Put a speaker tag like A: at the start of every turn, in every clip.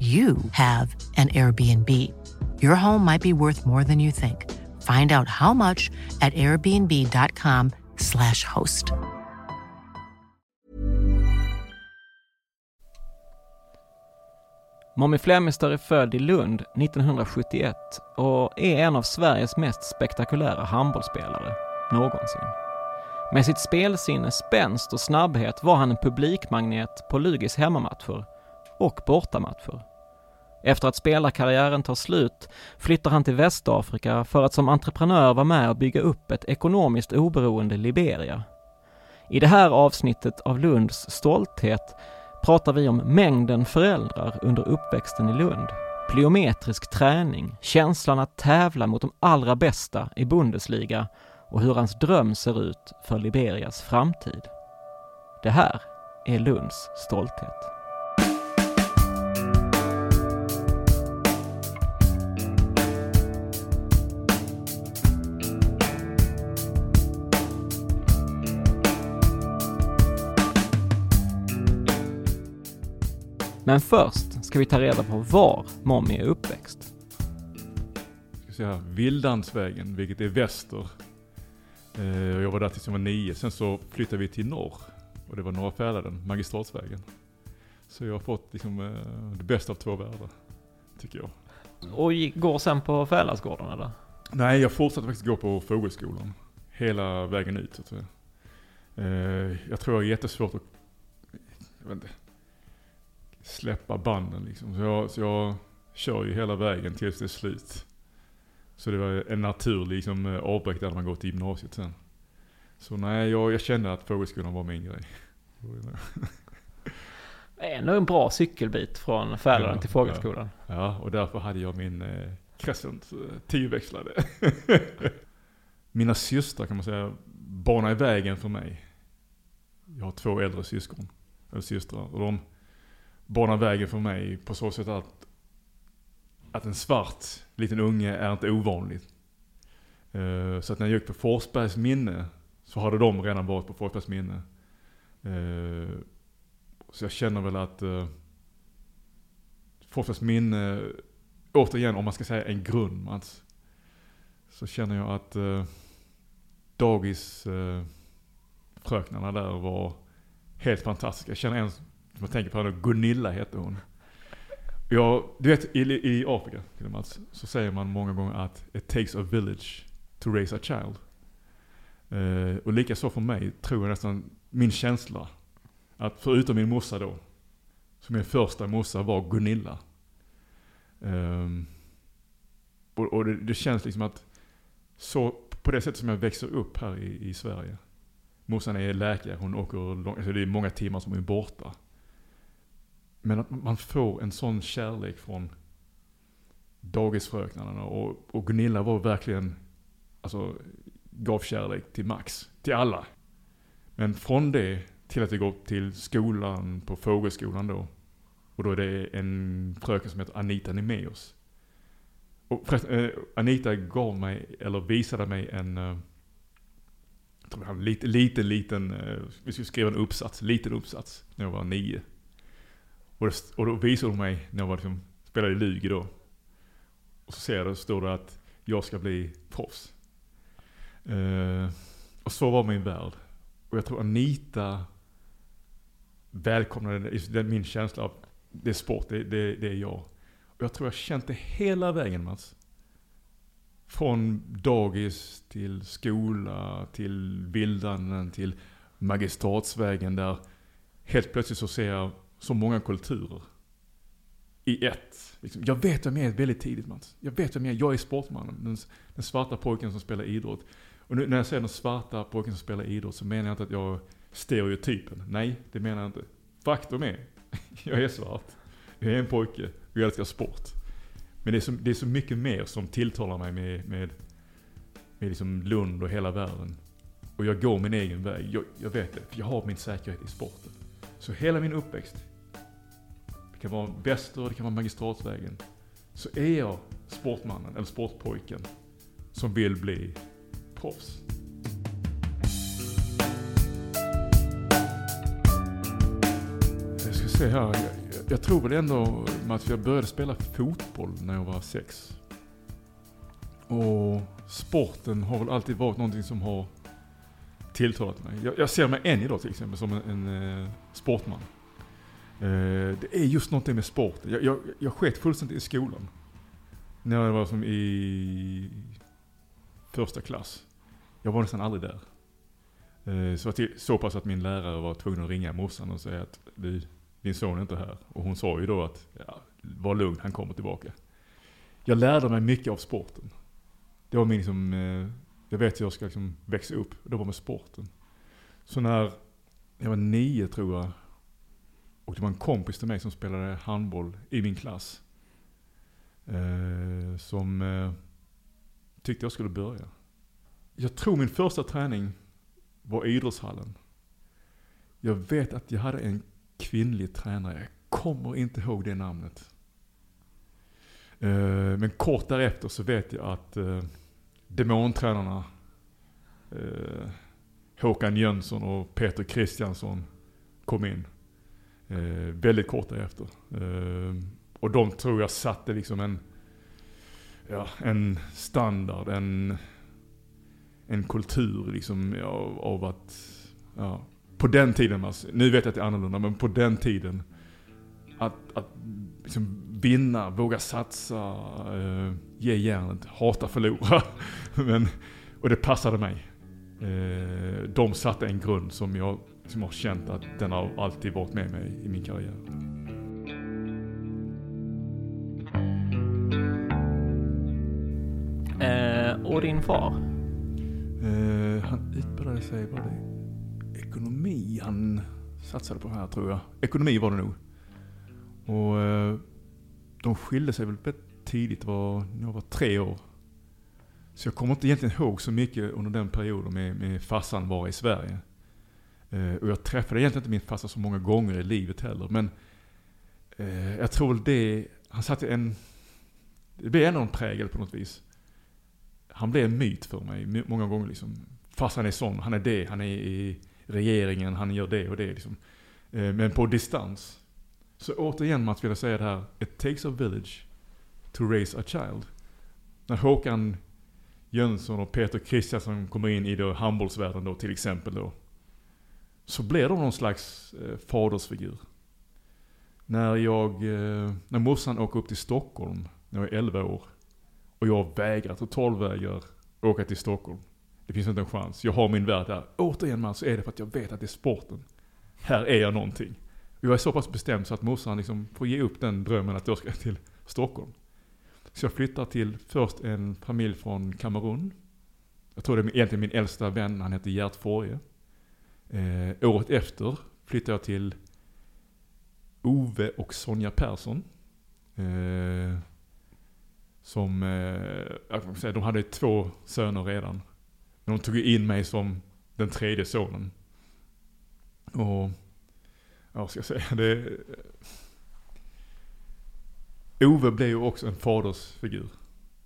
A: you have an Airbnb. Your home might be worth more than you think. Find out how much at airbnb.com/slash host.
B: Mommy Flemister är född i Lund 1971 och är en av Sveriges mest spektakulära handbollsspelare någonsin. Med sitt spelsinne, spänst och snabbhet var han en publikmagnet på Lugis hemmamatcher och bortamatcher. Efter att spelarkarriären tar slut flyttar han till Västafrika för att som entreprenör vara med och bygga upp ett ekonomiskt oberoende Liberia. I det här avsnittet av Lunds stolthet pratar vi om mängden föräldrar under uppväxten i Lund, plyometrisk träning, känslan att tävla mot de allra bästa i Bundesliga och hur hans dröm ser ut för Liberias framtid. Det här är Lunds stolthet. Men först ska vi ta reda på var Mommy är uppväxt.
C: Ska säga, Vildansvägen, vilket är väster. Eh, Jag var där tills jag var nio. Sen så flyttade vi till norr. Och det var Norra Fäladen, Magistratsvägen. Så jag har fått liksom, eh, det bästa av två världar. Tycker jag.
B: Och går sen på Fäladsgården eller?
C: Nej, jag fortsatte faktiskt gå på Fågelskolan. Hela vägen ut. Så att säga. Eh, jag tror jag har jättesvårt att jag vet inte, släppa banden liksom. Så jag, så jag kör ju hela vägen tills det är slut. Så det var en naturlig liksom, eh, avbräck där man går till gymnasiet sen. Så nej, jag, jag kände att Fågelskolan var min grej.
B: Ändå en bra cykelbit från Fäladen
C: Ja,
B: till Fågelskolan.
C: Ja, och därför hade jag min eh, Crescent eh, tioväxlade. Mina systrar kan man säga banade i vägen för mig. Jag har två äldre syskon, eller systrar. Och de banar vägen för mig på så sätt att, att en svart liten unge är inte ovanligt. Eh, så att när jag gick på Forsbergs minne så hade de redan varit på Forsbergs minne. Eh, så jag känner väl att uh, Forsbergs minne, återigen om man ska säga en grund Mats. Så känner jag att uh, där var helt fantastiska. Jag känner en, jag tänker på henne, Gunilla hette hon. Jag, du vet i, i Afrika Mats, alltså, så säger man många gånger att it takes a village to raise a child. Uh, och likaså för mig tror jag nästan min känsla att förutom min morsa då, så min första morsa var Gunilla. Um, och och det, det känns liksom att, så på det sättet som jag växer upp här i, i Sverige. Morsan är läkare, hon åker långt, alltså det är många timmar som hon är borta. Men att man får en sån kärlek från dagisfröknarna och, och Gunilla var verkligen, alltså gav kärlek till Max, till alla. Men från det till att det går till skolan på Fågelskolan då. Och då är det en fröken som heter Anita Nimeus. Och förresten, eh, Anita gav mig, eller visade mig en, eh, jag tror jag hade en liten, liten, liten, vi skulle skriva en uppsats, liten uppsats, när jag var nio. Och, det, och då visade hon mig, när jag var liksom, spelade i Lugi då. Och så ser jag det, står det att jag ska bli proffs. Uh, och så var min värld. Och jag tror Anita välkomnade den, min känsla av, det är sport, det, det, det är jag. Och jag tror jag känt det hela vägen Mats. Från dagis till skola, till bildanden, till Magistratsvägen där helt plötsligt så ser jag så många kulturer. I ett. Liksom. Jag vet vem jag är väldigt tidigt Mats. Jag vet vem jag är. Jag är sportmannen. Den, den svarta pojken som spelar idrott. Och nu när jag säger den svarta pojken som spelar idrott så menar jag inte att jag är stereotypen. Nej, det menar jag inte. Faktum är, jag är svart. Jag är en pojke och jag älskar sport. Men det är så, det är så mycket mer som tilltalar mig med, med, med liksom Lund och hela världen. Och jag går min egen väg. Jag, jag vet det, för jag har min säkerhet i sporten. Så hela min uppväxt, det kan vara Väster, det kan vara Magistratsvägen. Så är jag sportmannen, eller sportpojken, som vill bli proffs. Jag ska se här. Jag, jag tror väl ändå att jag började spela fotboll när jag var sex. Och sporten har väl alltid varit någonting som har tilltalat mig. Jag, jag ser mig än idag till exempel som en, en eh, sportman. Eh, det är just någonting med sporten. Jag, jag, jag sket fullständigt i skolan. När jag var som i första klass. Jag var nästan aldrig där. Eh, så, till, så pass att min lärare var tvungen att ringa morsan och säga att du, din son är inte här. Och hon sa ju då att, ja, var lugn, han kommer tillbaka. Jag lärde mig mycket av sporten. Det var min liksom, eh, jag vet hur jag ska liksom växa upp. Det var med sporten. Så när jag var nio tror jag, och det var en kompis till mig som spelade handboll i min klass. Eh, som eh, tyckte jag skulle börja. Jag tror min första träning var i idrottshallen. Jag vet att jag hade en kvinnlig tränare. Jag kommer inte ihåg det namnet. Eh, men kort därefter så vet jag att eh, demontränarna eh, Håkan Jönsson och Peter Kristiansson kom in. Eh, väldigt kort därefter. Eh, och de tror jag satte liksom en, ja, en standard, en, en kultur liksom av, av att, ja, på den tiden, alltså, nu vet jag att det är annorlunda, men på den tiden, att, att liksom vinna, våga satsa, uh, ge järnet, hata förlora. men, och det passade mig. Uh, de satte en grund som jag som har känt att den har alltid varit med mig i min karriär.
B: Eh, och din far?
C: Eh, han utbildade sig, var det ekonomi han satsade på här tror jag. Ekonomi var det nog. Och eh, de skilde sig väl tidigt, var, när jag var tre år. Så jag kommer inte egentligen ihåg så mycket under den perioden med, med farsan var i Sverige. Eh, och jag träffade egentligen inte min farsa så många gånger i livet heller. Men eh, jag tror väl det, han satte en, det blev ändå en prägel på något vis. Han blev en myt för mig många gånger liksom. Farsan är sån, han är det, han är i regeringen, han gör det och det liksom. Eh, men på distans. Så återigen Mats vill jag säga det här. It takes a village to raise a child. När Håkan Jönsson och Peter Kristiansson kommer in i då handbollsvärlden då till exempel då. Så blir de någon slags eh, fadersfigur. När jag, eh, när morsan åker upp till Stockholm när jag är 11 år. Och jag vägrar, totalvägrar åka till Stockholm. Det finns inte en chans. Jag har min värld där. Återigen man, så är det för att jag vet att det är sporten. Här är jag någonting. Jag är så pass bestämd så att morsan liksom får ge upp den drömmen att jag ska till Stockholm. Så jag flyttar till först en familj från Kamerun. Jag tror det är egentligen min äldsta vän, han heter Gert Forge. Eh, året efter flyttar jag till Ove och Sonja Persson. Eh, som, eh, jag kan säga, de hade två söner redan. Men de tog in mig som den tredje sonen. Och, vad ska jag säga, det... Ove blev ju också en fadersfigur.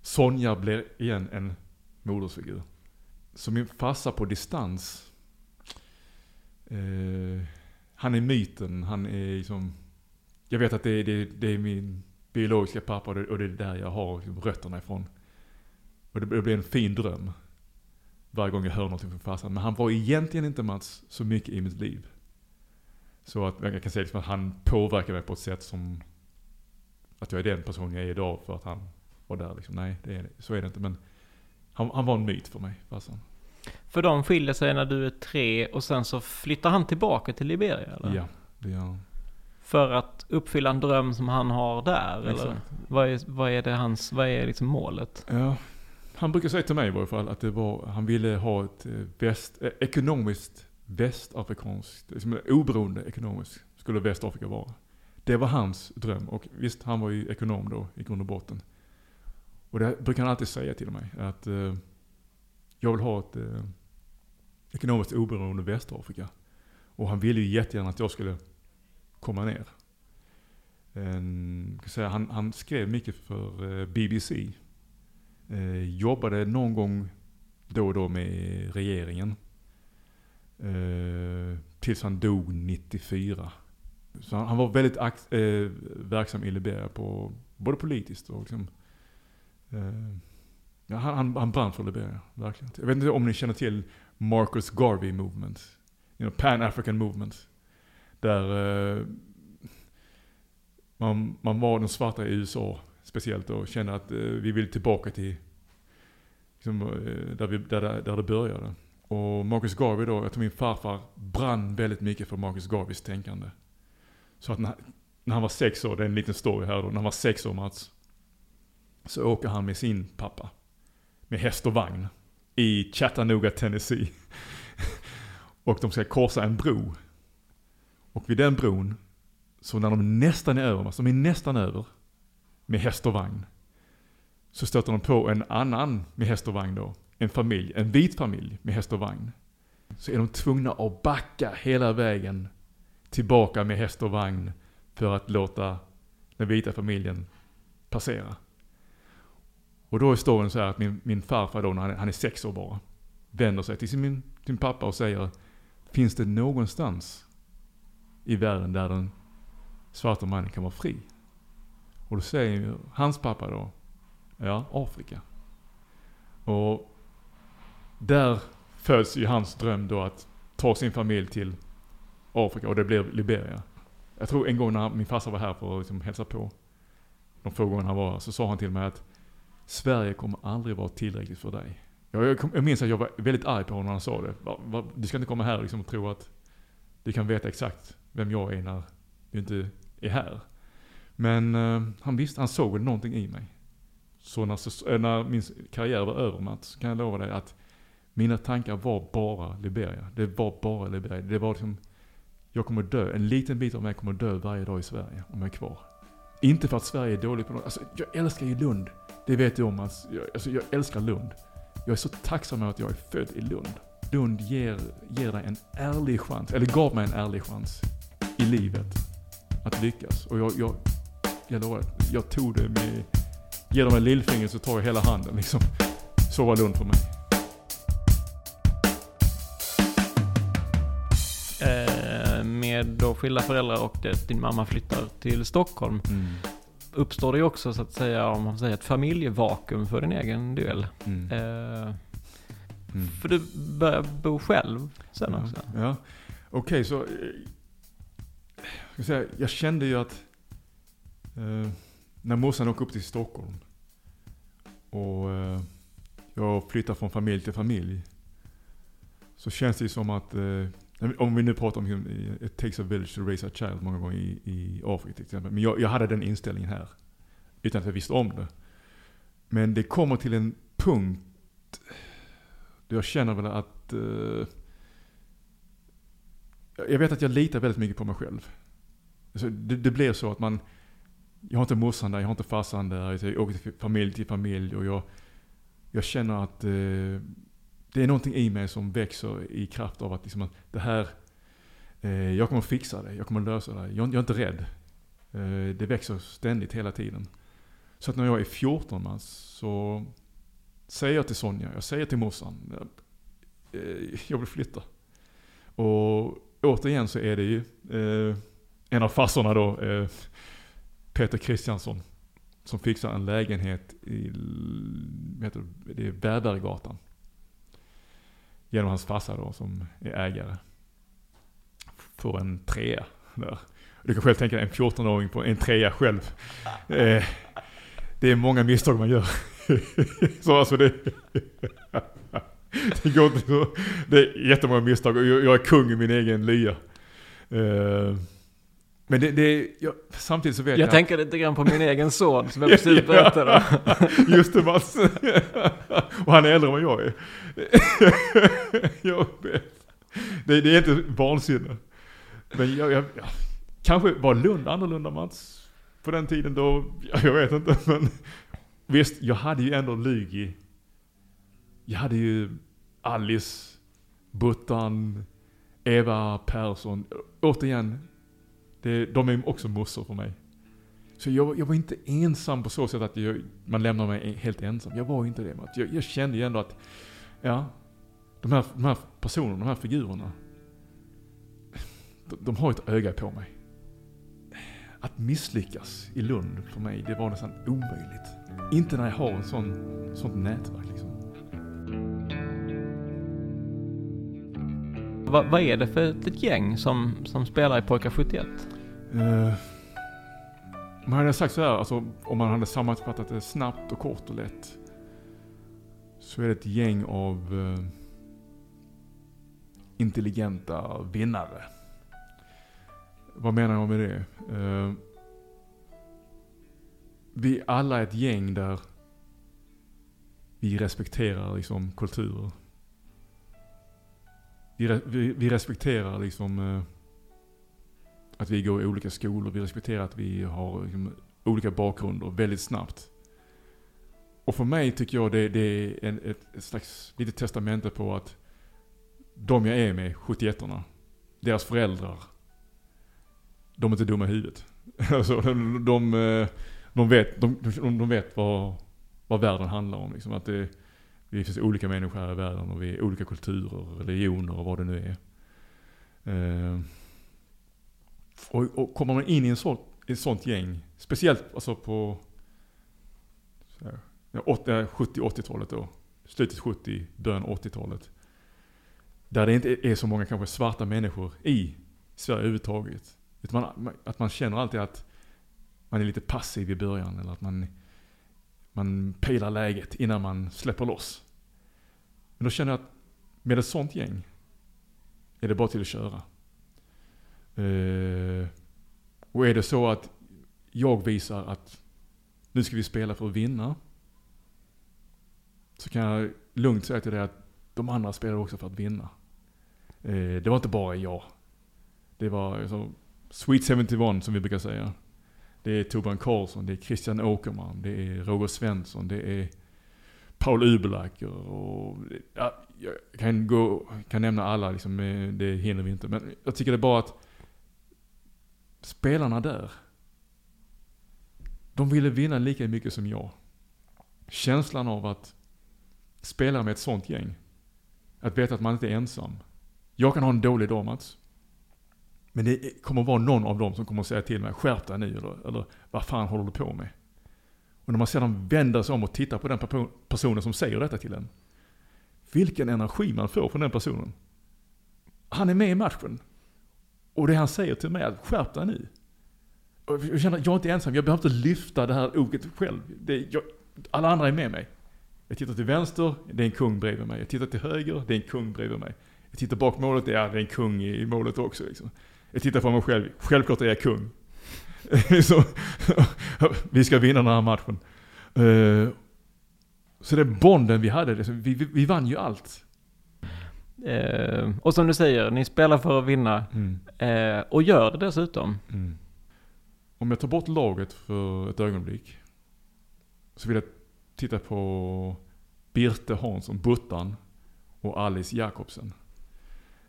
C: Sonja blir igen en modersfigur. Så min farsa på distans, eh, han är myten, han är liksom, jag vet att det är, det, det är min biologiska pappa och det, och det är där jag har liksom rötterna ifrån. Och det, det blir en fin dröm varje gång jag hör någonting från farsan. Men han var egentligen inte Mats så mycket i mitt liv. Så att jag kan säga liksom att han påverkar mig på ett sätt som att jag är den person jag är idag för att han var där liksom. Nej, det är, så är det inte. Men han, han var en myt för mig, farsan.
B: För de skiljer sig när du är tre och sen så flyttar han tillbaka till Liberia eller?
C: Ja, det gör han.
B: För att uppfylla en dröm som han har där
C: Exakt.
B: eller? Vad är, vad är det hans, vad är liksom målet?
C: Ja, han brukar säga till mig i varje fall att det var, han ville ha ett eh, väst, eh, ekonomiskt västafrikanskt, liksom oberoende ekonomiskt skulle Västafrika vara. Det var hans dröm och visst, han var ju ekonom då i grund och botten. Och det brukar han alltid säga till mig att eh, jag vill ha ett eh, ekonomiskt oberoende Västafrika. Och han ville ju jättegärna att jag skulle komma ner. En, kan säga, han, han skrev mycket för eh, BBC. Eh, jobbade någon gång då och då med regeringen. Eh, tills han dog 94. Så han, han var väldigt akt, eh, verksam i Liberia, på, både politiskt och liksom, eh, ja, han, han, han brann för Liberia, verkligen. Jag vet inte om ni känner till Marcus Garvey Movement. You know, Pan-African Movement. Där eh, man, man var den svarta i USA speciellt och kände att eh, vi vill tillbaka till liksom, eh, där, vi, där, där det började. Och Marcus Garvey då, jag tror min farfar brann väldigt mycket för Marcus Garveys tänkande. Så att när, när han var sex år, det är en liten story här då, när han var sex år Mats. Så åker han med sin pappa. Med häst och vagn. I Chattanooga, Tennessee. och de ska korsa en bro. Och vid den bron, så när de nästan är över, alltså de är nästan över. Med häst och vagn. Så stöter de på en annan med häst och vagn då. En familj, en vit familj med häst och vagn. Så är de tvungna att backa hela vägen tillbaka med häst och vagn för att låta den vita familjen passera. Och då är storyn så här att min, min farfar då, när han är, han är sex år bara, vänder sig till sin, sin pappa och säger Finns det någonstans i världen där den svarta mannen kan vara fri? Och då säger hans pappa då, ja, Afrika. Och där föds ju hans dröm då att ta sin familj till Afrika och det blir Liberia. Jag tror en gång när min farsa var här för att liksom hälsa på, de få gånger han var här, så sa han till mig att Sverige kommer aldrig vara tillräckligt för dig. Jag, jag, jag minns att jag var väldigt arg på honom när han sa det. Va, va, du ska inte komma här liksom och tro att du kan veta exakt vem jag är när du inte är här. Men eh, han visste, han såg väl någonting i mig. Så när, så, när min karriär var över Mats, kan jag lova dig att mina tankar var bara Liberia. Det var bara Liberia. Det var liksom, jag kommer dö. En liten bit av mig kommer dö varje dag i Sverige om jag är kvar. Inte för att Sverige är dåligt på något. Alltså, jag älskar ju Lund. Det vet du om. Alltså, jag, alltså, jag älskar Lund. Jag är så tacksam över att jag är född i Lund. Lund ger, ger dig en ärlig chans, eller gav mig en ärlig chans i livet att lyckas. Och jag, jag, jag lovar, jag tog det med, ger dem en lillfinger så tar jag hela handen liksom. Så var Lund för mig.
B: Med då skilda föräldrar och det, din mamma flyttar till Stockholm. Uppstår det ju också så att säga, om man säger ett familjevakuum för din egen del.
C: Mm.
B: Eh,
C: Mm.
B: för du börjar bo själv sen också.
C: Ja, ja. okej så... eh, Jag, ska säga, jag kände ju att eh, när morsan åkte upp till Stockholm och eh, jag flyttar från familj till familj. Så känns det ju som att, eh, om vi nu pratar om hur it takes a village to raise a child många gånger i, i Afrika till exempel. Men jag, jag hade den inställningen här. Utan att jag visste om det. Men det kommer till en punkt då jag känner väl att Uh, jag vet att jag litar väldigt mycket på mig själv. Alltså, det, det blir så att man, jag har inte morsan där, jag har inte farsan där, jag åker till familj till familj och jag, jag känner att Uh, det är någonting i mig som växer i kraft av att, liksom, att det här, Eh, jag kommer fixa det, jag kommer lösa det. Jag, jag är inte rädd. Eh, det växer ständigt hela tiden. Så att när jag är 14 man, alltså, så säger jag till Sonja, jag säger till morsan, eh, jag vill flytta. Och återigen så är det ju eh, en av farsorna då, eh, Peter Kristiansson, som fixar en lägenhet i vad heter det, det är Genom hans farsa då som är ägare. Får en trea där. Du kan själv tänka dig en 14-åring på en trea själv. Eh, det är många misstag man gör. så alltså det... det, går inte så, det är jättemånga misstag och jag, är kung i min egen lya. Eh, men det, det jag, samtidigt så vet jag...
B: Jag tänker lite grann på min egen son som jag precis berättade.
C: Just det Mats. och han är äldre än vad jag är. jag vet. Det, det är inte vansinne. Men jag, jag, jag, kanske var Lund annorlunda Mats? På den tiden då, jag vet inte men visst, jag hade ju ändå Lygi. Jag hade ju Alice, Buttan, Eva Persson. Återigen, det, de är också mossor för mig. Så jag, jag, var inte ensam på så sätt att jag, man lämnar mig helt ensam. Jag var inte det. Jag, jag kände ju ändå att, ja, de här, de här personerna, de här figurerna. De, de har ett öga på mig. Att misslyckas i Lund för mig, det var nästan omöjligt. Inte när jag har en sån, sånt nätverk liksom.
B: Vad, vad är det för ett gäng som, som spelar i Pojkar 71?
C: Uh, man hade sagt så här, alltså, om man hade sammanfattat det snabbt och kort och lätt. Så är det ett gäng av eh, intelligenta vinnare. Vad menar jag med det? Uh, vi alla är ett gäng där vi respekterar liksom kulturer. Vi, vi, vi respekterar liksom eh, att vi går i olika skolor. Vi respekterar att vi har liksom, olika bakgrunder väldigt snabbt. Och för mig tycker jag det, det är en, ett, ett slags litet testamente på att de jag är med, 71orna, deras föräldrar, de är inte dumma i huvudet. alltså, de, de, eh, de, vet, de, de vet vad, vad världen handlar om. Liksom. Att det, det finns olika människor här i världen och vi är olika kulturer, religioner och vad det nu är. Uh, och, och kommer man in i en sån, ett sånt gäng, speciellt alltså på 70-80-talet då, slutet 70, början 80-talet. Där det inte är så många kanske svarta människor i Sverige överhuvudtaget. Utan man, att man känner alltid att man är lite passiv i början eller att man, man pejlar läget innan man släpper loss. Men då känner jag att med ett sånt gäng är det bara till att köra. Uh, och är det så att jag visar att nu ska vi spela för att vinna. Så kan jag lugnt säga till dig att de andra spelade också för att vinna. Eh, det var inte bara jag. Det var alltså, Sweet 71 som vi brukar säga. Det är Torbjörn Karlsson, det är Christian Åkerman, det är Roger Svensson, det är Paul Ubelacker och ja, jag kan, gå, kan nämna alla, liksom, eh, det hinner vi inte. Men jag tycker det är bara att spelarna där, de ville vinna lika mycket som jag. Känslan av att spela med ett sånt gäng. Att veta att man inte är ensam. Jag kan ha en dålig dag Mats. Men det kommer vara någon av dem som kommer säga till mig, skärp dig nu eller, eller vad fan håller du på med? Och när man sedan vänder sig om och tittar på den personen som säger detta till en. Vilken energi man får från den personen. Han är med i matchen. Och det han säger till mig är, skärp dig nu. Och jag känner att jag är inte ensam, jag behöver inte lyfta det här oket själv. Det, jag, alla andra är med mig. Jag tittar till vänster, det är en kung bredvid mig. Jag tittar till höger, det är en kung bredvid mig. Jag tittar bak målet, ja, det är en kung i målet också. Liksom. Jag tittar på mig själv, självklart är jag kung. så, vi ska vinna den här matchen. Uh, så den bonden vi hade, vi, vi, vi vann ju allt.
B: Eh, och som du säger, ni spelar för att vinna. Mm. Eh, och gör det dessutom. Mm.
C: Om jag tar bort laget för ett ögonblick. Så vill jag titta på Birte Hansson, Buttan och Alice Jakobsen.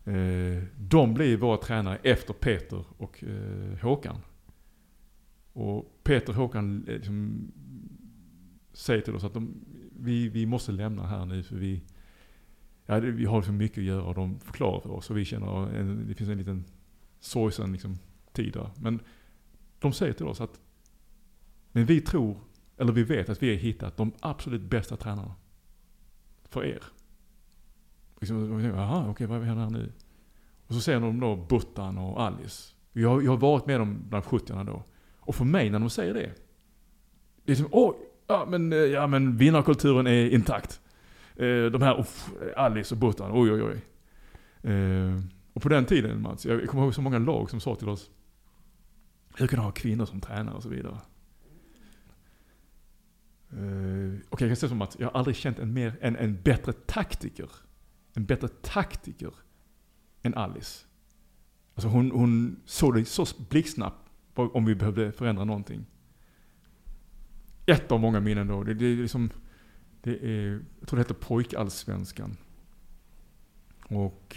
C: Eh, de blir våra tränare efter Peter och eh, Håkan. Och Peter och Håkan eh, liksom, säger till oss att de, vi, vi måste lämna här nu för vi, ja, vi har för mycket att göra och de förklarar för oss. Och vi känner att det finns en liten sorgsen liksom, tid där. Men de säger till oss att men vi tror, eller vi vet att vi har hittat de absolut bästa tränarna. För er. Liksom, Jaha, okej vad händer här nu? Och så ser de då Buttan och Alice. Jag, har- jag har varit med dem bland 70 då. Och för mig när de säger det. Det är som, åh, ja men, eh, ja, men vinnarkulturen är intakt. Eh, de här, uff, Alice och Buttan, oj oj oj. Eh, och på den tiden Mats, jag kommer ihåg så många lag som sa till oss, hur kan du ha kvinnor som tränare och så vidare. Uh, Okej, jag kan säga som att jag har aldrig känt en, mer, en, en bättre taktiker. En bättre taktiker än Alice. Alltså hon, hon såg det så blixtsnabbt om vi behövde förändra någonting. Ett av många minnen då. Det, det är liksom, det är, jag tror det heter pojkallsvenskan. Och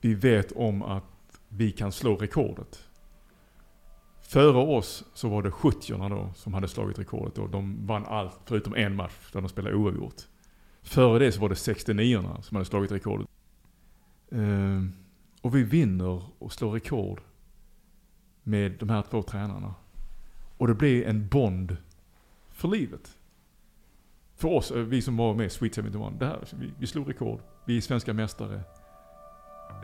C: vi vet om att vi kan slå rekordet. Före oss så var det 70 då som hade slagit rekordet och de vann allt förutom en match där de spelade oavgjort. Före det så var det 69 som hade slagit rekordet. Ehm, och vi vinner och slår rekord med de här två tränarna. Och det blir en bond för livet. För oss, eh, vi som var med i Sweet 71, det här, vi, vi slog rekord. Vi är svenska mästare.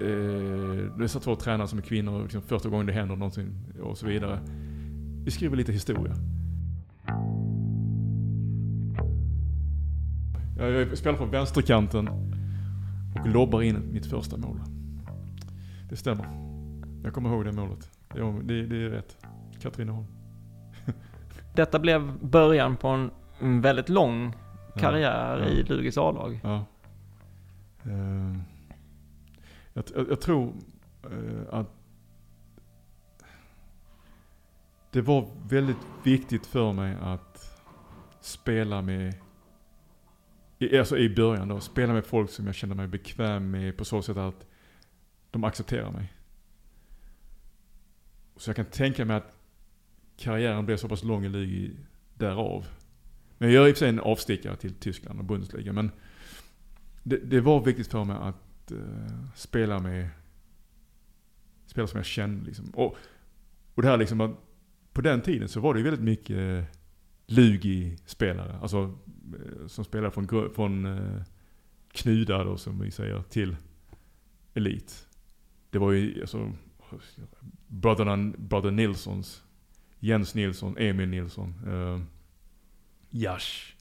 C: Eh, dessa två tränare som är kvinnor, liksom första gången det händer någonting och så vidare. Vi skriver lite historia. Jag spelar på vänsterkanten och lobbar in mitt första mål. Det stämmer. Jag kommer ihåg det målet. Ja, det, det är rätt. Katrineholm.
B: Detta blev början på en, väldigt lång karriär
C: Ja.
B: i Lugis A-lag.
C: Ja. Eh, jag, jag, jag tror eh, att det var väldigt viktigt för mig att spela med, i- alltså i början då, spela med folk som jag kände mig bekväm med på så sätt att de accepterar mig. Så jag kan tänka mig att karriären blev så pass lång i Lugi därav. Men jag gör i och för sig en avstickare till Tyskland och Bundesliga. Men det, det var viktigt för mig att uh, spela med spelare som jag kände. Liksom. Och, och det här liksom att på den tiden så var det ju väldigt mycket uh, Lugi-spelare. Alltså eh, som spelade från, från uh, Knuda då som vi säger till Elit. Det var ju alltså bröderna, bröder Nilssons. Jens Nilsson, Emil Nilsson. Eh, Jash.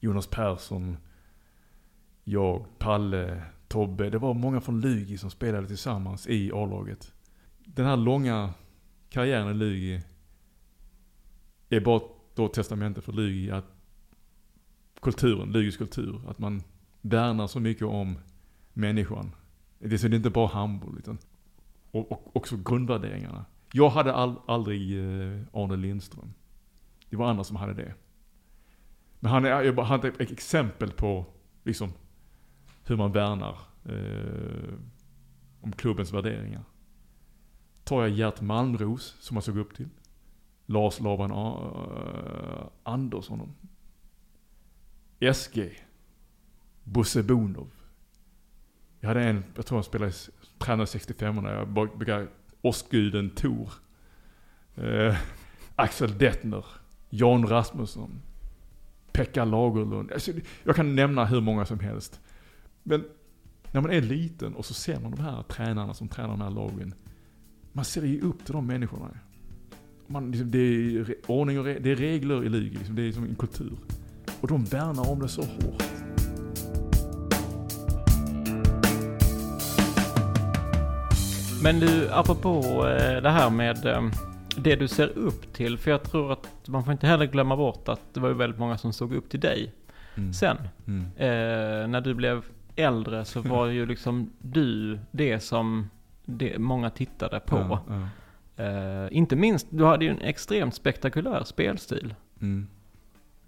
C: Jonas Persson. Jag, Palle, Tobbe. Det var många från Lugi som spelade tillsammans i A-laget. Den här långa karriären i Lugi är bara då testamentet för Lugi att kulturen, Lugis kultur, att man värnar så mycket om människan. Det är så det är inte bara handboll utan och, och också grundvärderingarna. Jag hade all, aldrig eh, Arne Lindström. Det var andra som hade det. Men han är, jag bara ett exempel på liksom hur man värnar eh, om klubbens värderingar. Tar jag Gert Malmros, som man såg upp till. Lars Laban uh, Andersson. SG. Bosse Bonov. Jag hade en, jag tror han spelade, tränade 65 när jag bara- brukar, Åskguden Tor. Eh, Axel Detner. Jan Rasmusson. Pekka Lagerlund. Alltså, jag kan nämna hur många som helst. Men när man är liten och så ser man de här tränarna som tränar de här lagen. Man ser ju upp till de människorna. Man, liksom, det är ordning och det är regler i ligan. Liksom, det är som en kultur. Och de värnar om det så hårt.
B: Men du, apropå eh, det här med eh, det du ser upp till. För jag tror att man får inte heller glömma bort att det var ju väldigt många som såg upp till dig
C: Mm.
B: sen.
C: Mm.
B: Eh, när du blev äldre så var ju liksom du det som det många tittade på.
C: Ja, ja.
B: Eh, inte minst, du hade ju en extremt spektakulär spelstil.
C: Mm.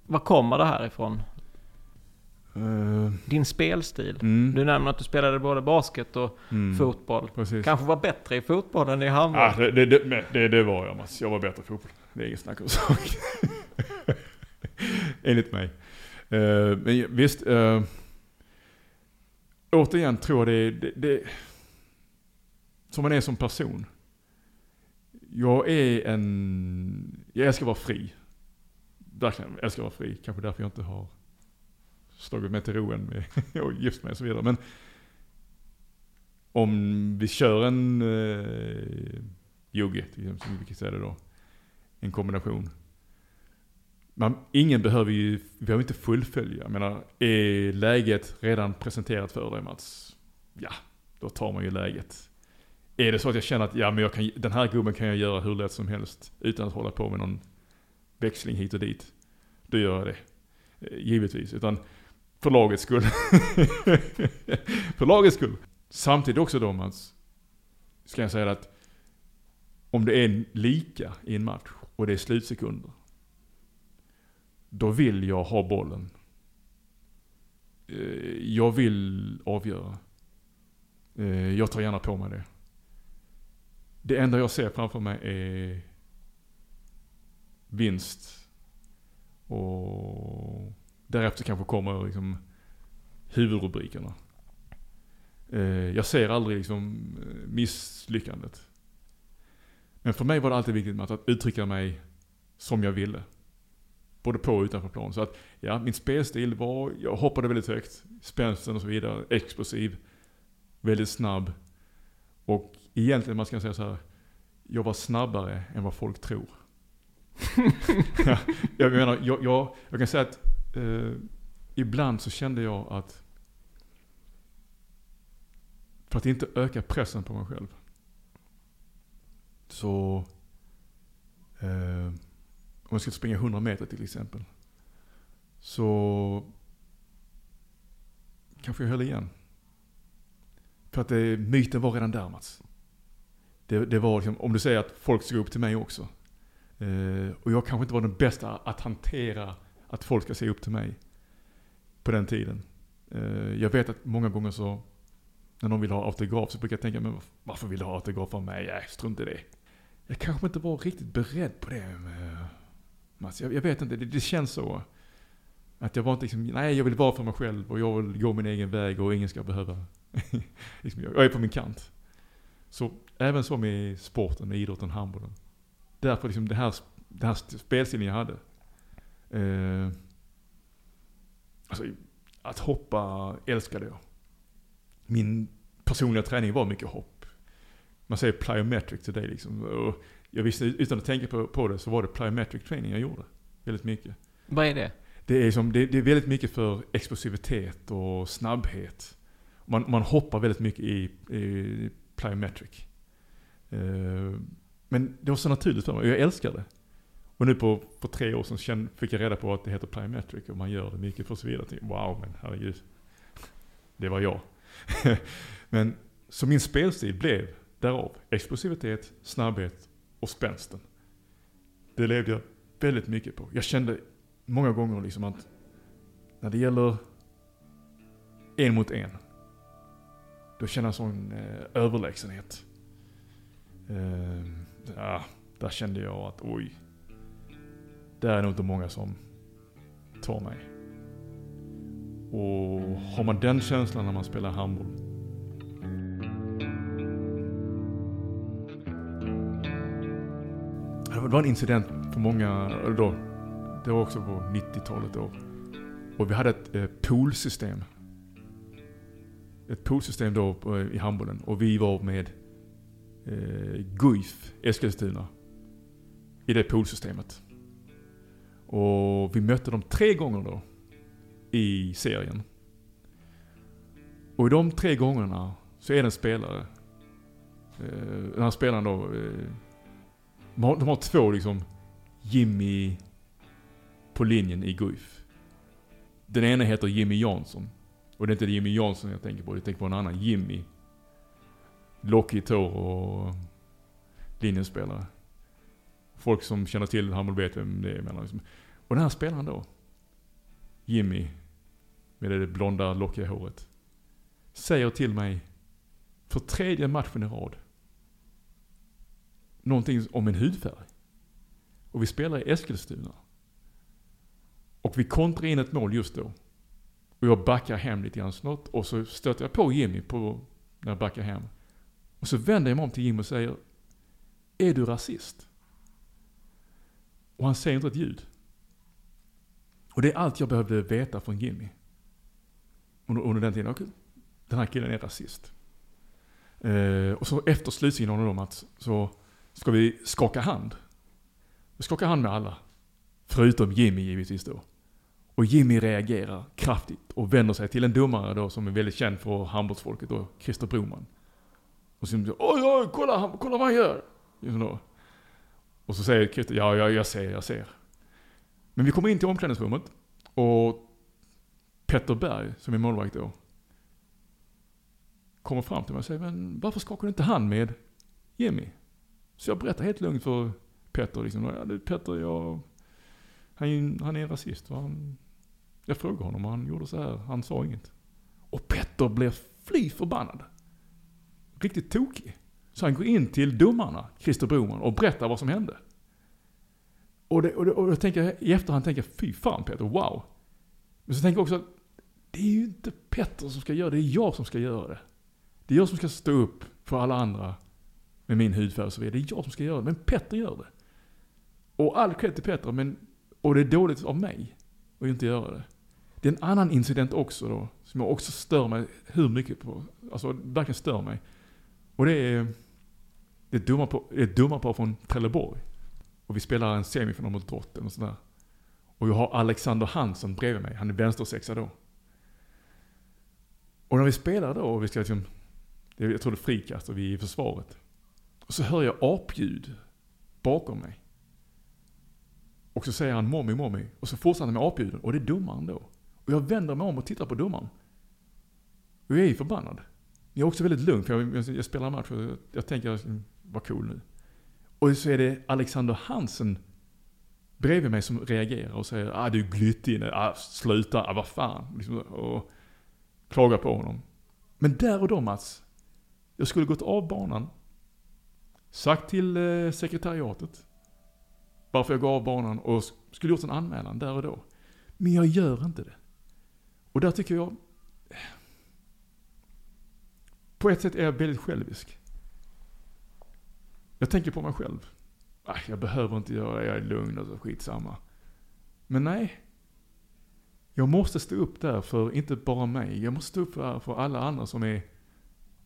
B: Var kommer det här ifrån?
C: Eh,
B: Din spelstil.
C: mm,
B: Du nämner att du spelade både basket och
C: mm,
B: fotboll.
C: Precis.
B: Kanske var bättre i fotboll än i handboll.
C: Ah, det, det, det, det, var jag Mats. Jag var bättre i fotboll. Det är inget snack om saken. Enligt mig. Eh, men visst. Uh, återigen tror jag det, är- det, det Som man är som person. Jag är en... Jag älskar att vara fri. Verkligen, jag älskar att vara fri. Kanske därför jag inte har slagit mig till ro än med och gift mig och så vidare. Men om vi kör en eh, jugge, som vi kan säga det då. En kombination. Man, ingen behöver ju, vi behöver inte fullfölja. Jag menar, är läget redan presenterat för dig Mats? Ja, då tar man ju läget. Är det så att jag känner att ja, men jag kan, den här gubben kan jag göra hur lätt som helst utan att hålla på med någon växling hit och dit. Då gör jag det. Eh, givetvis. Utan för lagets skull. för lagets skull. Samtidigt också då Mats, ska jag säga att om det är lika i en match och det är slutsekunder. Då vill jag ha bollen. Eh, jag vill avgöra. Eh, jag tar gärna på mig det. Det enda jag ser framför mig är vinst. Och därefter kanske kommer liksom huvudrubrikerna. Eh, jag ser aldrig liksom misslyckandet. Men för mig var det alltid viktigt med att uttrycka mig som jag ville. Både på och utanför plan. Så att, ja, min spelstil var, jag hoppade väldigt högt. Spänsten och så vidare. Explosiv. Väldigt snabb. Och egentligen, man ska säga så här. Jag var snabbare än vad folk tror. ja, jag menar, jag, jag, jag kan säga att eh, ibland så kände jag att för att inte öka pressen på mig själv. Så eh, om jag ska springa 100 meter till exempel. Så kanske jag höll igen. För att det, myten var redan där Mats. Det, det var liksom, om du säger att folk såg upp till mig också. Eh, och jag kanske inte var den bästa att hantera att folk ska se upp till mig. På den tiden. Eh, jag vet att många gånger så, när någon vill ha autograf så brukar jag tänka, men varför vill du ha autograf av mig? Nej, strunt i det. Jag kanske inte var riktigt beredd på det. eh, Mats. Jag, jag vet inte, det, det känns så. Att jag var inte liksom, nej jag vill vara för mig själv och jag vill gå min egen väg och ingen ska behöva. liksom, jag är på min kant. Så även så med sporten, med idrotten, handbollen. Därför liksom det här, det här spelstilen jag hade. Eh, alltså, att hoppa älskade jag. Min personliga träning var mycket hopp. Man säger plyometric till dig liksom. Och jag visste, utan att tänka på, på det, så var det plyometric training jag gjorde. Väldigt mycket.
B: Vad är det?
C: Det är, som, det, det är väldigt mycket för explosivitet och snabbhet. Man, man hoppar väldigt mycket i, i plyometric. Eh, men det var så naturligt för mig, jag älskar det. Och nu på, på tre år sedan fick jag reda på att det heter plyometric och man gör det mycket för så vidare. Tänkte, Wow, men herregud. Det var jag. men så min spelstil blev därav explosivitet, snabbhet och spänsten. Det levde jag väldigt mycket på. Jag kände många gånger liksom att när det gäller en mot en, då känner jag sån eh, överlägsenhet. Eh, ja, där kände jag att oj, där är nog inte många som tar mig. Och har man den känslan när man spelar handboll, Det var en incident för många, då, det var också på 90-talet då. Och vi hade ett eh, poolsystem. Ett poolsystem då eh, i handbollen. Och vi var med eh, Guif, Eskilstuna. I det poolsystemet. Och vi mötte dem tre gånger då. I serien. Och i de tre gångerna så är det en spelare. Eh, den här spelaren då. Eh, de har, de har två liksom Jimmy på linjen i Guif. Den ena heter Jimmy Jansson. Och det är inte Jimmy Jansson jag tänker på, jag tänker på en annan Jimmy. Lockigt hår och linjespelare. Folk som känner till Hammarby vet vem det är. Men liksom. Och den här spelaren då, Jimmy, med det blonda lockiga håret, säger till mig för tredje matchen i rad någonting om min hudfärg. Och vi spelar i Eskilstuna. Och vi kontrar in ett mål just då. Och jag backar hem lite grann snart och så stöter jag på Jimmy på, när jag backar hem. Och så vänder jag mig om till Jimmy och säger Är du rasist? Och han säger inte ett ljud. Och det är allt jag behövde veta från Jimmy. Under, under den tiden. Okay, den här killen är rasist. Eh, och så efter slutsignalen om att så ska vi skaka hand. Vi skakar hand med alla. Förutom Jimmy givetvis då. Och Jimmy reagerar kraftigt och vänder sig till en domare då som är väldigt känd för handbollsfolket då, Christer Broman. Och så säger oj, oj, kolla, kolla vad han gör. Och så säger Christer, ja, ja, jag ser, jag ser. Men vi kommer in till omklädningsrummet och Petter Berg, som är målvakt då, kommer fram till mig och säger, men varför skakar du inte hand med Jimmy? Så jag berättar helt lugnt för Petter liksom, ja, Petter, jag, han, han är en rasist. Han, jag frågade honom och han gjorde så här, han sa inget. Och Petter blev fly förbannad. Riktigt tokig. Så han går in till domarna, Christer Broman, och berättar vad som hände. Och, det, och, det, och jag tänker, i efterhand tänker jag, fy fan Petter, wow. Men så tänker jag också, det är ju inte Petter som ska göra det, det är jag som ska göra det. Det är jag som ska stå upp för alla andra med min hudfärg och så vidare. Det är jag som ska göra det, men Petter gör det. Och all cred till Petter, men, och det är dåligt av mig att inte göra det. Det är en annan incident också då, som jag också stör mig hur mycket på, alltså verkligen stör mig. Och det är, det är dumma på, det är dumma från Trelleborg. Och vi spelar en semifinal mot Drotten och sådär. Och jag har Alexander Hansson bredvid mig, han är vänstersexa då. Och när vi spelar då, och vi ska liksom, jag tror det är frikast och vi är i försvaret. Och så hör jag apljud bakom mig. Och så säger han mommy, mommy. Och så fortsätter han med apljuden. Och det är domaren då. Och jag vänder mig om och tittar på domaren. Och jag är förbannad. Jag är också väldigt lugn, för jag, jag, jag spelar match och jag, jag tänker, mm, vad cool nu. Och så är det Alexander Hansen bredvid mig som reagerar och säger ah du är glyttig, ah, sluta, ah, vad fan. Liksom, och klagar på honom. Men där och då Mats, jag skulle gått av banan, sagt till eh, sekretariatet varför jag gav av banan och skulle gjort en anmälan där och då. Men jag gör inte det. Och där tycker jag, på ett sätt är jag väldigt självisk. Jag tänker på mig själv. Ah, jag behöver inte göra det, jag är lugn och så skitsamma. Men nej. Jag måste stå upp där för inte bara mig. Jag måste stå upp för alla andra som är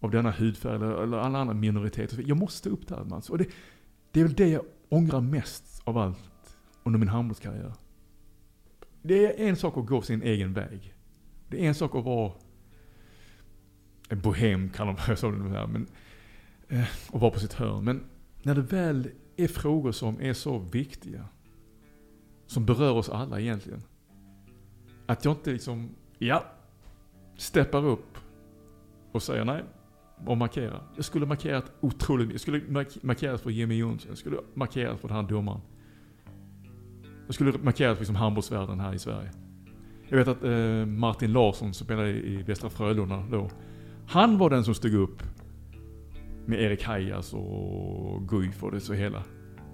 C: av denna hudfärg eller, eller alla andra minoriteter. Jag måste upp där man. Och det, det är väl det jag ångrar mest av allt under min handbollskarriär. Det är en sak att gå sin egen väg. Det är en sak att vara en bohem kallar man så det men eh, och vara på sitt hörn. Men när det väl är frågor som är så viktiga, som berör oss alla egentligen. Att jag inte liksom, ja, steppar upp och säger nej, och markera. Jag skulle markerat otroligt mycket. Jag skulle markerat för Jimmy Jonsson. Jag skulle markerat för den här domaren. Jag skulle markerat för liksom handbollsvärlden här i Sverige. Jag vet att eh, Martin Larsson som spelade i Västra Frölunda då. Han var den som stod upp med Erik Hajas och Guif och det så hela.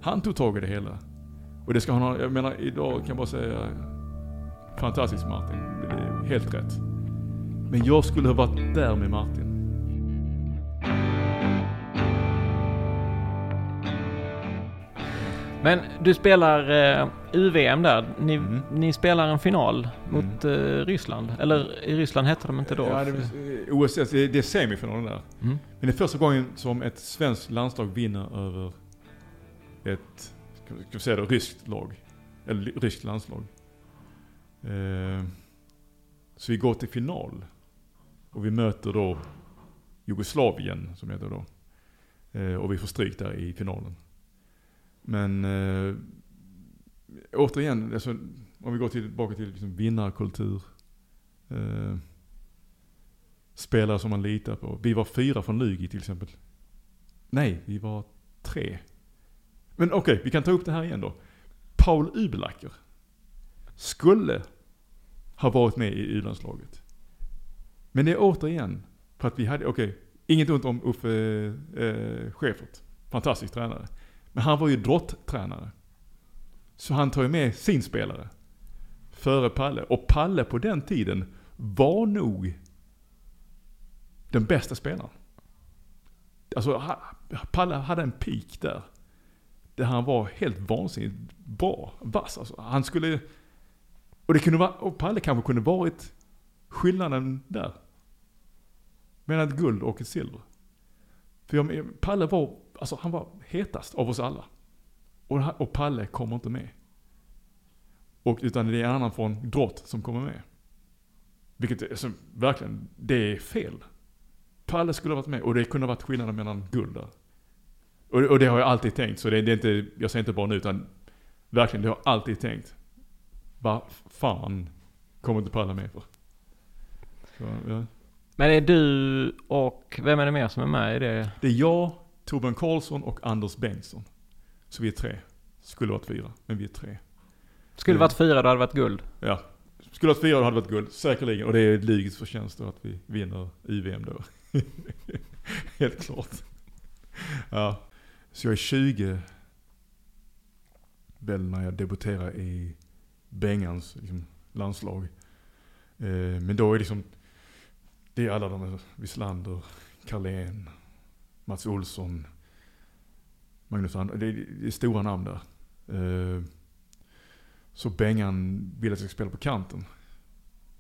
C: Han tog tag i det hela. Och det ska han ha, jag menar idag kan jag bara säga fantastiskt Martin. Det är helt rätt. Men jag skulle ha varit där med Martin.
B: Men du spelar eh, UVM där. Ni, mm. ni, spelar en final mot mm. eh, Ryssland. Eller i Ryssland hette de inte då?
C: Ja, det, OSS, det är semifinalen där. Mm. Men det är första gången som ett svenskt landslag vinner över ett, ska vi säga det, ryskt lag. Eller ryskt landslag. Eh, så vi går till final. Och vi möter då Jugoslavien, som heter då. Eh, och vi får stryk där i finalen. Men eh, återigen, alltså, om vi går tillbaka till liksom vinnarkultur. Eh, spelare som man litar på. Vi var fyra från Lugi till exempel. Nej, vi var tre. Men okej, okay, vi kan ta upp det här igen då. Paul Ubelacker skulle ha varit med i U-landslaget. Men det är återigen, för att vi hade, okej, okay, inget ont om Uffe eh, Schäfert. Fantastisk tränare. Men han var ju drott-tränare. Så han tar ju med sin spelare. Före Palle. Och Palle på den tiden var nog den bästa spelaren. Alltså, Palle hade en peak där. Där han var helt vansinnigt bra, vass alltså. Han skulle, och det kunde vara, och Palle kanske kunde varit skillnaden där. Mellan ett guld och ett silver. För jag, Palle var, alltså han var hetast av oss alla. Och, och Palle kommer inte med. Och, utan det är en annan från Drott som kommer med. Vilket, alltså, verkligen, det är fel. Palle skulle ha varit med och det kunde ha varit skillnaden mellan guld där. Och, och, det har jag alltid tänkt, så det, det är inte, jag säger inte bara nu utan verkligen, det har jag alltid tänkt. Vad fan kommer inte Palle med för? Så, ja.
B: Men är du och, vem är det mer som är med i det?
C: Det är jag, Torbjörn Karlsson och Anders Bengtsson. Så vi är tre. Skulle varit fyra, men vi är tre.
B: Skulle varit fyra, då hade det varit guld.
C: Ja. Skulle varit fyra, då hade det varit guld. Säkerligen. Och det är Lygets förtjänst då att vi vinner UVM då. Helt klart. Ja. Så jag är 20 väl när jag debuterar i Bengans liksom, landslag. Eh, men då är det liksom, det är alla de, Wislander, Carlén, Mats Olsson, Magnus Andersson. Det, det, är stora namn där. Eh, så Bengan ville att jag skulle spela på kanten.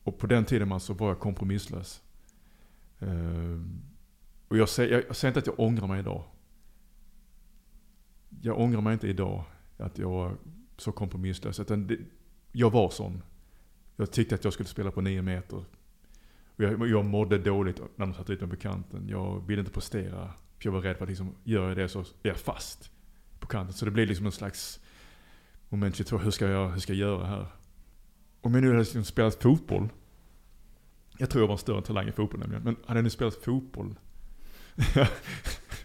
C: Och på den tiden man så var jag kompromisslös. Eh, och jag säger, jag säger inte att jag ångrar mig idag. Jag ångrar mig inte idag att jag var så kompromisslös. Utan det, jag var sån. Jag tyckte att jag skulle spela på nio meter. Och jag, jag mådde dåligt när de satte ut mig på kanten. Jag ville inte prestera. För jag var rädd för att liksom, gör jag det så är jag fast på kanten. Så det blev liksom en slags moment 22, hur ska jag, hur ska jag göra här? Om jag nu hade liksom spelat fotboll, jag tror jag var en större talang i fotboll nämligen, men hade jag nu spelat fotboll,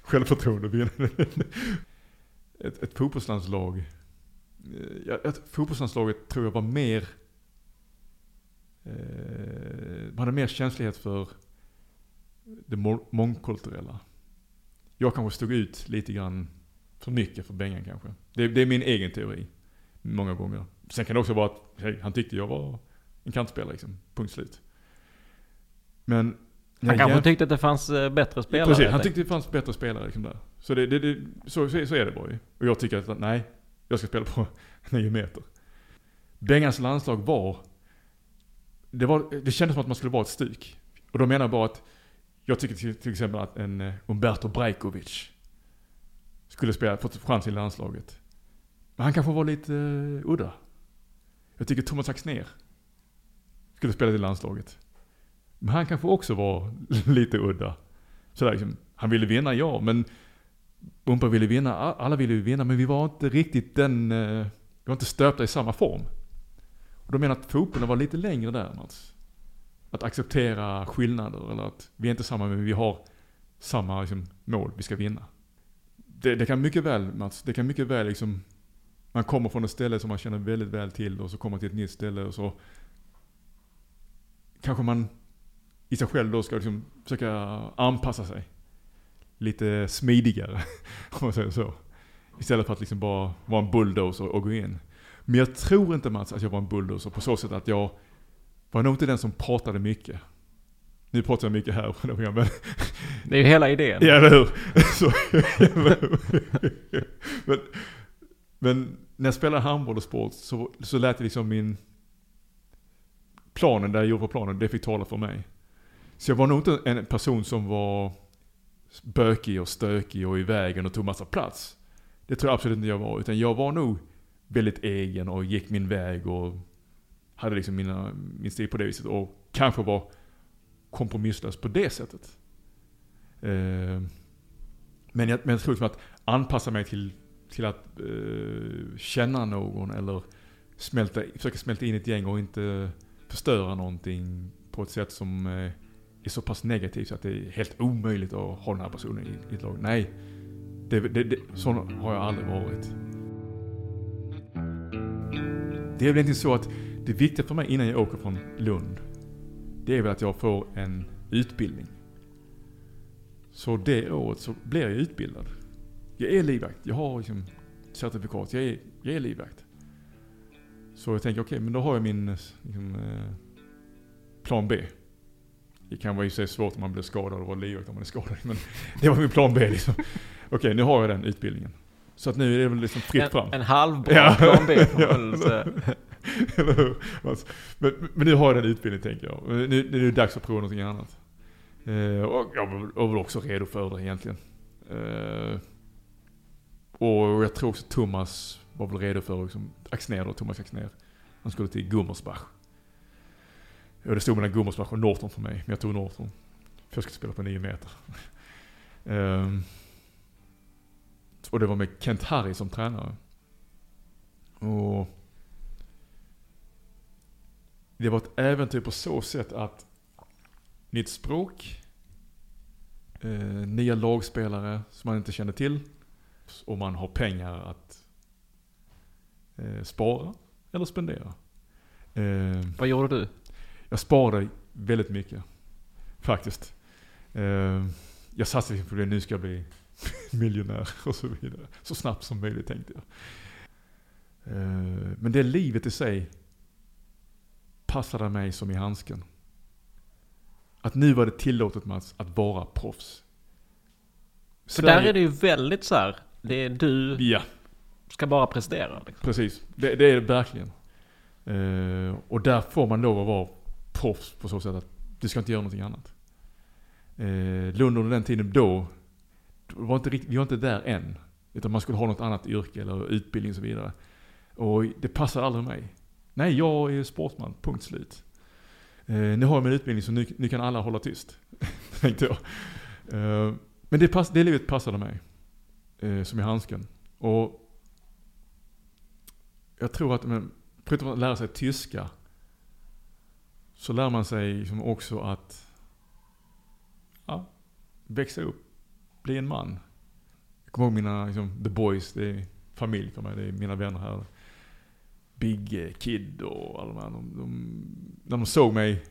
C: självförtroende, ett, ett fotbollslandslag, eh, ja, ett fotbollslandslaget tror jag var mer, eh, man hade mer känslighet för det mångkulturella. Jag kanske stod ut lite grann för mycket för Bengan kanske. Det, det är min egen teori. Många gånger. Sen kan det också vara att, hej, han tyckte jag var en kantspelare liksom. Punkt slut. Men...
B: Han kanske tyckte att det fanns eh, bättre spelare?
C: Precis, han tyckte det fanns bättre spelare liksom där. Så, det, det, det så, så, är det bara ju. Och jag tycker att, nej, jag ska spela på 9 meter. Bengans landslag var, det, var, det kändes som att man skulle vara ett stuk. Och då menar jag bara att, jag tycker till, till exempel att en eh, Umberto Brajkovic skulle spela, fått chans i landslaget. Men han kanske var lite uh, udda. Jag tycker Thomas Axner skulle spela i landslaget. Men han kanske också var lite udda. Sådär liksom, han ville vinna, ja, men Bumpa ville vinna, alla ville vinna, men vi var inte riktigt den, uh, vi var inte stöpta i samma form. Och då menar jag att fotbollen var lite längre där Mats. Att acceptera skillnader, eller att vi är inte samma, men vi har samma liksom, mål, vi ska vinna. Det, det kan mycket väl Mats, det kan mycket väl liksom man kommer från ett ställe som man känner väldigt väl till och så kommer man till ett nytt ställe och så kanske man i sig själv då ska liksom försöka anpassa sig. Lite smidigare, om man säger så. Istället för att liksom bara vara en bulldozer och gå in. Men jag tror inte Mats att jag var en bulldozer på så sätt att jag var nog inte den som pratade mycket. Nu pratar jag mycket här på det men...
B: Det är ju hela idén.
C: Ja, eller hur? Så, men, men när jag spelade handboll och sport så, så lät det liksom min... Planen, där jag gjorde på planen, det fick tala för mig. Så jag var nog inte en person som var bökig och stökig och i vägen och tog massa plats. Det tror jag absolut inte jag var. Utan jag var nog väldigt egen och gick min väg och hade liksom mina, min stil på det viset. Och kanske var kompromisslös på det sättet. Eh, men jag, men jag tror liksom att anpassa mig till till att eh, känna någon eller smälta, försöka smälta in ett gäng och inte förstöra någonting på ett sätt som eh, är så pass negativt så att det är helt omöjligt att ha den här personen i, i ett lag. Nej, det, det, det, sån har jag aldrig varit. Det är väl egentligen så att det viktiga för mig innan jag åker från Lund, det är väl att jag får en utbildning. Så det året så blir jag utbildad. Jag är livvakt. Jag har liksom certifikat. Jag är, jag är livvakt. Så jag tänker, okej, okay, men då har jag min liksom, eh, plan B. Det kan vara i sig svårt om man blir skadad och vara livvakt om man är skadad. Men det var min plan B liksom. Okej, okay, nu har jag den utbildningen. Så att nu är det väl liksom fritt fram.
B: En, en halvbra ja. plan B får man säga.
C: Eller hur? Alltså, men, men, nu har jag den utbildningen tänker jag. Nu, nu är det dags att prova någonting annat. Eh, och jag var väl också redo för det egentligen. Eh, och jag tror också Thomas var väl redo för liksom, Axner då, Thomas Axner. Han skulle till Gummersbach. Och det stod mellan Gummersbach och Norton för mig, men jag tog Norton. För jag skulle spela på nio meter. um, och det var med Kent Harry som tränare. Och det var ett äventyr på så sätt att nytt språk, eh, nya lagspelare som man inte kände till och man har pengar att eh, spara eller spendera.
B: Eh, Vad gjorde du?
C: Jag sparade väldigt mycket. Faktiskt. Eh, jag satsade på det, nu ska jag bli miljonär och så vidare. Så snabbt som möjligt tänkte jag. Eh, men det livet i sig passade mig som i handsken. Att nu var det tillåtet Mats, att vara proffs.
B: För Sverige... där är det ju väldigt så här, det är du
C: ja.
B: ska bara prestera. Liksom.
C: Precis, det, det, är det verkligen. Uh, och där får man lov att vara proffs på så sätt att du ska inte göra någonting annat. Uh, Lund under den tiden då, var inte riktigt, vi var inte där än. Utan man skulle ha något annat yrke eller utbildning och så vidare. Och det passade aldrig mig. Nej, jag är sportman, punkt slut. Eh, nu har jag min utbildning så nu, ni kan alla hålla tyst. Tänkte jag. Eh, men det, pass, det livet passade mig eh, som i handsken. Och jag tror att, men, förutom att lära sig tyska, så lär man sig liksom också att ja, växa upp, bli en man. Jag kommer ihåg mina, liksom, the boys, det är familj för mig, det är mina vänner här. Big Kid och alla de här. De, de, när de såg mig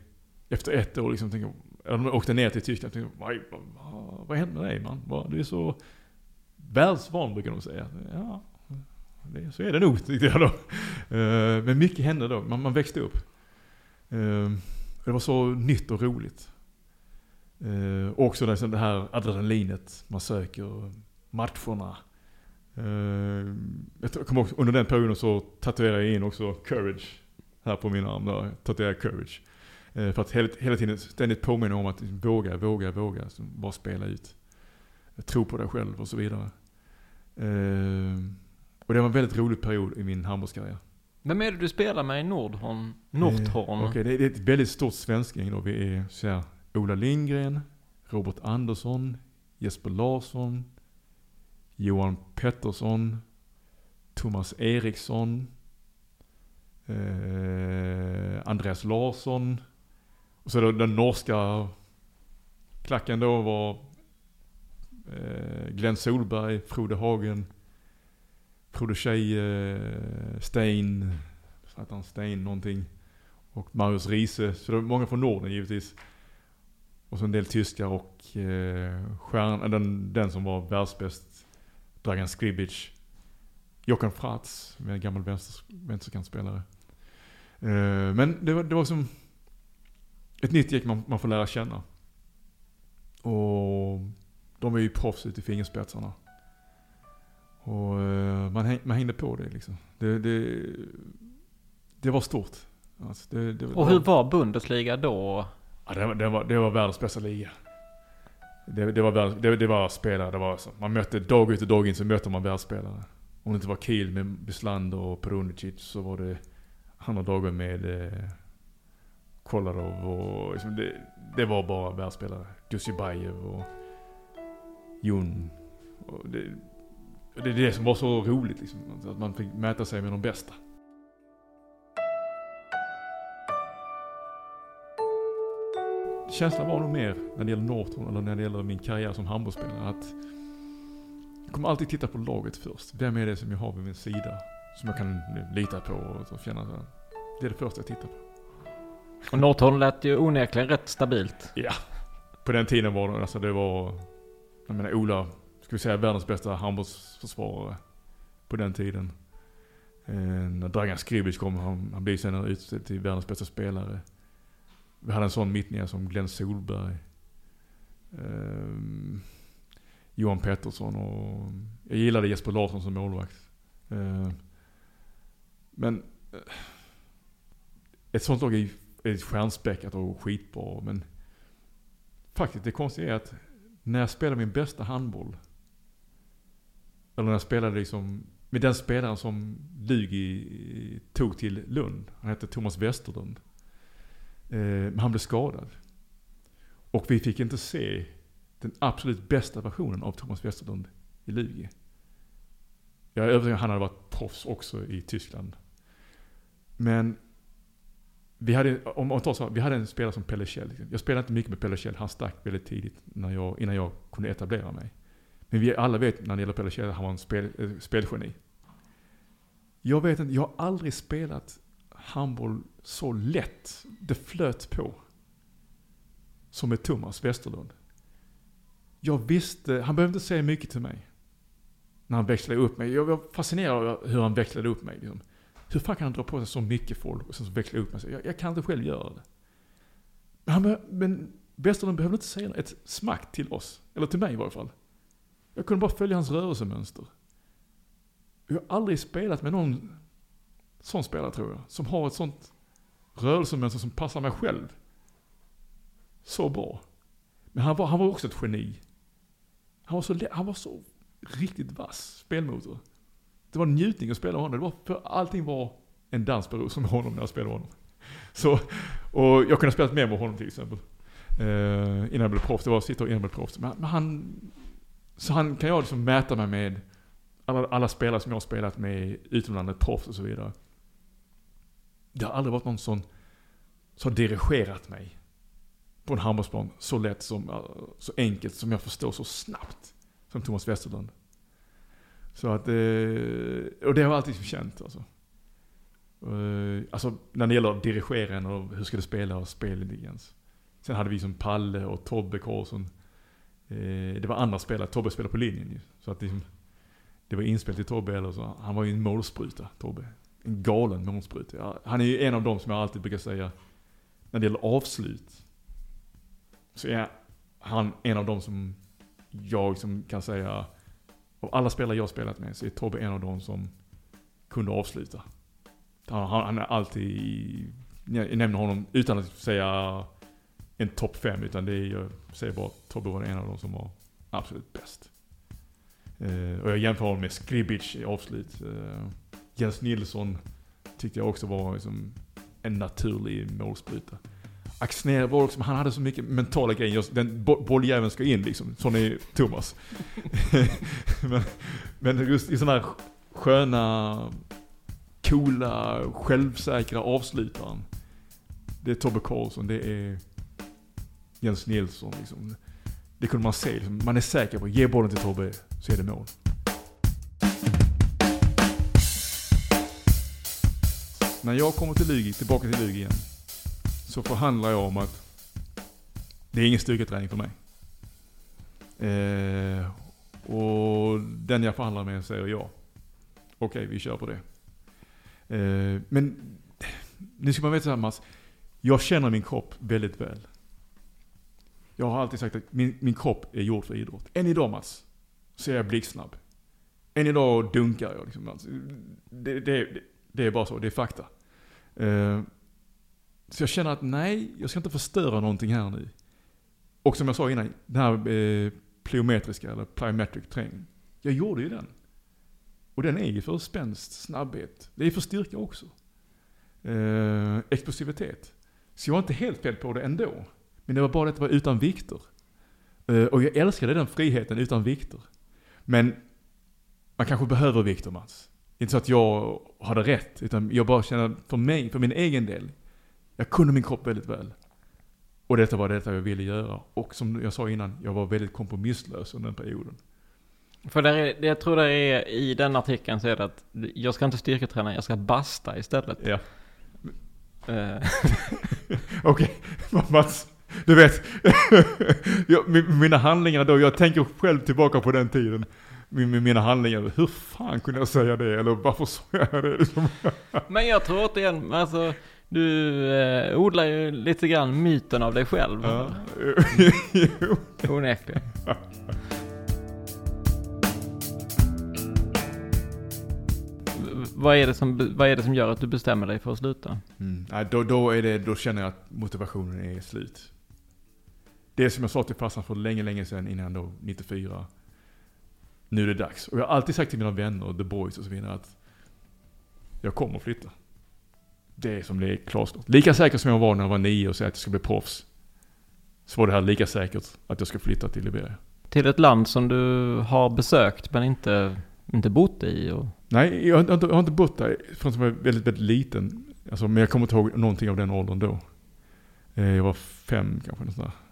C: efter ett år, liksom, tänkte, eller de åkte ner till Tyskland, och tänkte, vad, vad, vad hände med dig man? Du är så världsvan brukar de säga. Ja, det, så är det nog tyckte jag då. Eh, men mycket hände då, man, man växte upp. Eh, det var så nytt och roligt. Eh, också det här adrenalinet man söker, matcherna. Uh, jag kommer också, under den perioden så tatuerade jag in också courage här på min arm. Där, tatuerade courage. Uh, för att hela, hela tiden ständigt påminna om att våga, våga, våga. Så bara spela ut. Tro på dig själv och så vidare. Uh, och det var en väldigt rolig period i min handbollskarriär.
B: Vem är det du spelar med i Nordhorn? Nordhorn?
C: Okej, okay, det, är ett väldigt stort svensking då. Vi är så här, Ola Lindgren, Robert Andersson, Jesper Larsson, Johan Pettersson, Thomas Eriksson, eh, Andreas Larsson. Och så den norska klacken då var eh, Glenn Solberg, Frode Hagen, Frode Tjej, eh, Stein, Satan Stein någonting. Och Marius Riese. Så det var många från Norden givetvis. Och så en del tyskar och eh, stjärn, den, den som var världsbäst, Dragan Skribic. Jokan Fratz, en gammal vänster, vänsterkantspelare. Eh, men det var, det var som ett nytt gäng man, man får lära känna. Och de är ju proffs ute i fingerspetsarna. Och uh, man, häng, man hängde på det liksom. Det, det, det var stort. Alltså, det, det,
B: och hur var Bundesliga då?
C: Ja, det, det, var, det var världens bästa liga. Det, det, var, det, det var spelare, det var så. Man mötte dag ut och dag in så mötte man världsspelare. Om det inte var Kiel med Bislander och Perunicic så var det andra dagar med eh, Kolarov och liksom det, det var bara världsspelare. Dusjubajev och Jon. Och det, det är det som var så roligt liksom. Att man fick mäta sig med de bästa. Känslan var nog mer när det gäller Norton eller när det gäller min karriär som handbollsspelare att jag kommer alltid titta på laget först. Vem är det som jag har vid min sida som jag kan lita på och känna. Det är det första jag tittar på.
B: Och Norrtorn lät ju onekligen rätt stabilt.
C: Ja. På den tiden var det, alltså det var, jag menar Ola, ska vi säga världens bästa handbollsförsvarare på den tiden. Eh, när Dragan Skribic kom, han, han blev senare utsedd till världens bästa spelare. Vi hade en sån mittnia som Glenn Solberg. Eh, Johan Pettersson och jag gillade Jesper Larsson som målvakt. Eh, men eh, ett sånt lag är, är stjärnspäckat och skitbra men faktiskt det konstiga är att när jag spelade min bästa handboll eller när jag spelade liksom med den spelaren som Lugi tog till Lund. Han hette Thomas Westerlund. Eh, men han blev skadad. Och vi fick inte se den absolut bästa versionen av Thomas Westerlund i Lugi. Jag är övertygad om att han hade varit proffs också i Tyskland. Men vi hade, om man tar så, vi hade en spelare som Pelle Kjell. Liksom. Jag spelade inte mycket med Pelle Kjell. Han stack väldigt tidigt när jag, innan jag kunde etablera mig. Men vi alla vet när det gäller Pelle Kjell, han var en spel, äh, spelgeni. Jag vet inte, jag har aldrig spelat handboll så lätt. Det flöt på. Som med Thomas Westerlund. Jag visste, han behövde inte säga mycket till mig. När han växlade upp mig. Jag var fascinerad av hur han växlade upp mig. Liksom. Hur fan kan han dra på sig så mycket folk och sen så växla upp mig? Jag, jag kan inte själv göra det. Men, han, men Westerlund behövde inte säga ett smack till oss. Eller till mig i varje fall. Jag kunde bara följa hans rörelsemönster. Jag har aldrig spelat med någon sån spelare tror jag. Som har ett sånt rörelsemönster som passar mig själv. Så bra. Men han var, han var också ett geni. Han var så, han var så riktigt vass spelmotor. Det var en njutning att spela honom. Det var för allting var en dans på med honom när jag spelade honom. Så, och jag kunde ha spelat mer med honom till exempel. Eh, innan jag blev proffs. Det var att sitta och innan jag blev proffs. Men, men han, så han kan jag liksom mäta mig med alla, alla spelare som jag har spelat med utomlandet, proffs och så vidare. Det har aldrig varit någon som, som har dirigerat mig på en handbollsplan så lätt, som, eh, så enkelt, som jag förstår så snabbt. Som Thomas Westerlund. Så att, eh, och det har jag alltid känt alltså. Eh, alltså när det gäller dirigeringen och hur ska du spela och spelintelligens. Sen hade vi som Palle och Tobbe Karlsson. Det var andra spelare, Tobbe spelade på linjen ju. Så att det, det var inspelat till Tobbe eller så. Han var ju en målspruta, Tobbe. En galen målspruta. Han är ju en av dem som jag alltid brukar säga, när det gäller avslut. Så är han en av dem som jag som kan säga, av alla spelare jag spelat med så är Tobbe en av dem som kunde avsluta. Han, han är alltid, jag nämner honom utan att säga en topp fem, utan det är, jag säger bara att Tobbe var en av dem som var absolut bäst. Uh, och jag jämför honom med Skribic i avslut. Eh, Jens Nilsson tyckte jag också var liksom en naturlig målspruta. Axnér var också, han hade så mycket mentala grejer. Den bolljäveln ska in liksom. Sån är Thomas. men, men just i sådana här sköna, coola, självsäkra avslutaren. Det är Tobbe Karlsson, det är Jens Nilsson liksom. Det kunde man se. Liksom. Man är säker på, ge bollen till Tobbe så är det mål. När jag kommer till Lugi, tillbaka till Lugi igen, så förhandlar jag om att det är ingen styrketräning för mig. Eh, och den jag förhandlar med säger ja. Okej, okay, vi kör på det. Eh, men nu ska man veta såhär Mats, jag känner min kropp väldigt väl. Jag har alltid sagt att min, min kropp är gjord för idrott. Än idag Mats, så är jag blixtsnabb. Än idag dunkar jag liksom. Alltså, det, det, det, är bara så, det är fakta. Eh, så jag känner att nej, jag ska inte förstöra någonting här nu. Och som jag sa innan, den här eh, plyometriska eller plyometric träning. Jag gjorde ju den. Och den är ju för spänst, snabbhet. Det är för styrka också. Eh, explosivitet. Så jag var inte helt fel på det ändå. Men det var bara det att det var utan vikter. Eh, och jag älskade den friheten utan vikter. Men man kanske behöver vikter Mats. Inte så att jag hade rätt, utan jag bara känner för mig, för min egen del. Jag kunde min kropp väldigt väl. Och detta var detta jag ville göra. Och som jag sa innan, jag var väldigt kompromisslös under den perioden.
B: För där är, det jag tror det är i den artikeln så är det att jag ska inte styrketräna, jag ska basta istället.
C: Ja.
B: Eh,
C: Okej, Mats. Du vet, jag, min- mina handlingar då, jag tänker själv tillbaka på den tiden. Min- mina handlingar, hur fan kunde jag säga det? Eller varför sa jag det? Liksom.
B: Men jag tror återigen, alltså du eh, odlar ju lite grann myten av dig själv.
C: Ja.
B: Onekligen. V- Vad är, det som, vad är det som gör att du bestämmer dig för att sluta?
C: Mm. Då, då, är det, då känner jag att motivationen är slut. Det som jag sa till farsan för länge, länge sedan innan då, 94. Nu är det dags. Och jag har alltid sagt till mina vänner, the boys och så vidare att jag kommer att flytta. Det är som det är klarstått. Lika säker som jag var när jag var nio och sa att jag skulle bli proffs. Så var det här lika säkert att jag skulle flytta till Liberia.
B: Till ett land som du har besökt men inte, inte bott i och...
C: Nej, jag har, inte, jag har inte bott där förrän jag var väldigt, väldigt liten. Alltså, men jag kommer inte ihåg någonting av den åldern då. Eh, Jag var fem kanske. Något sånt där.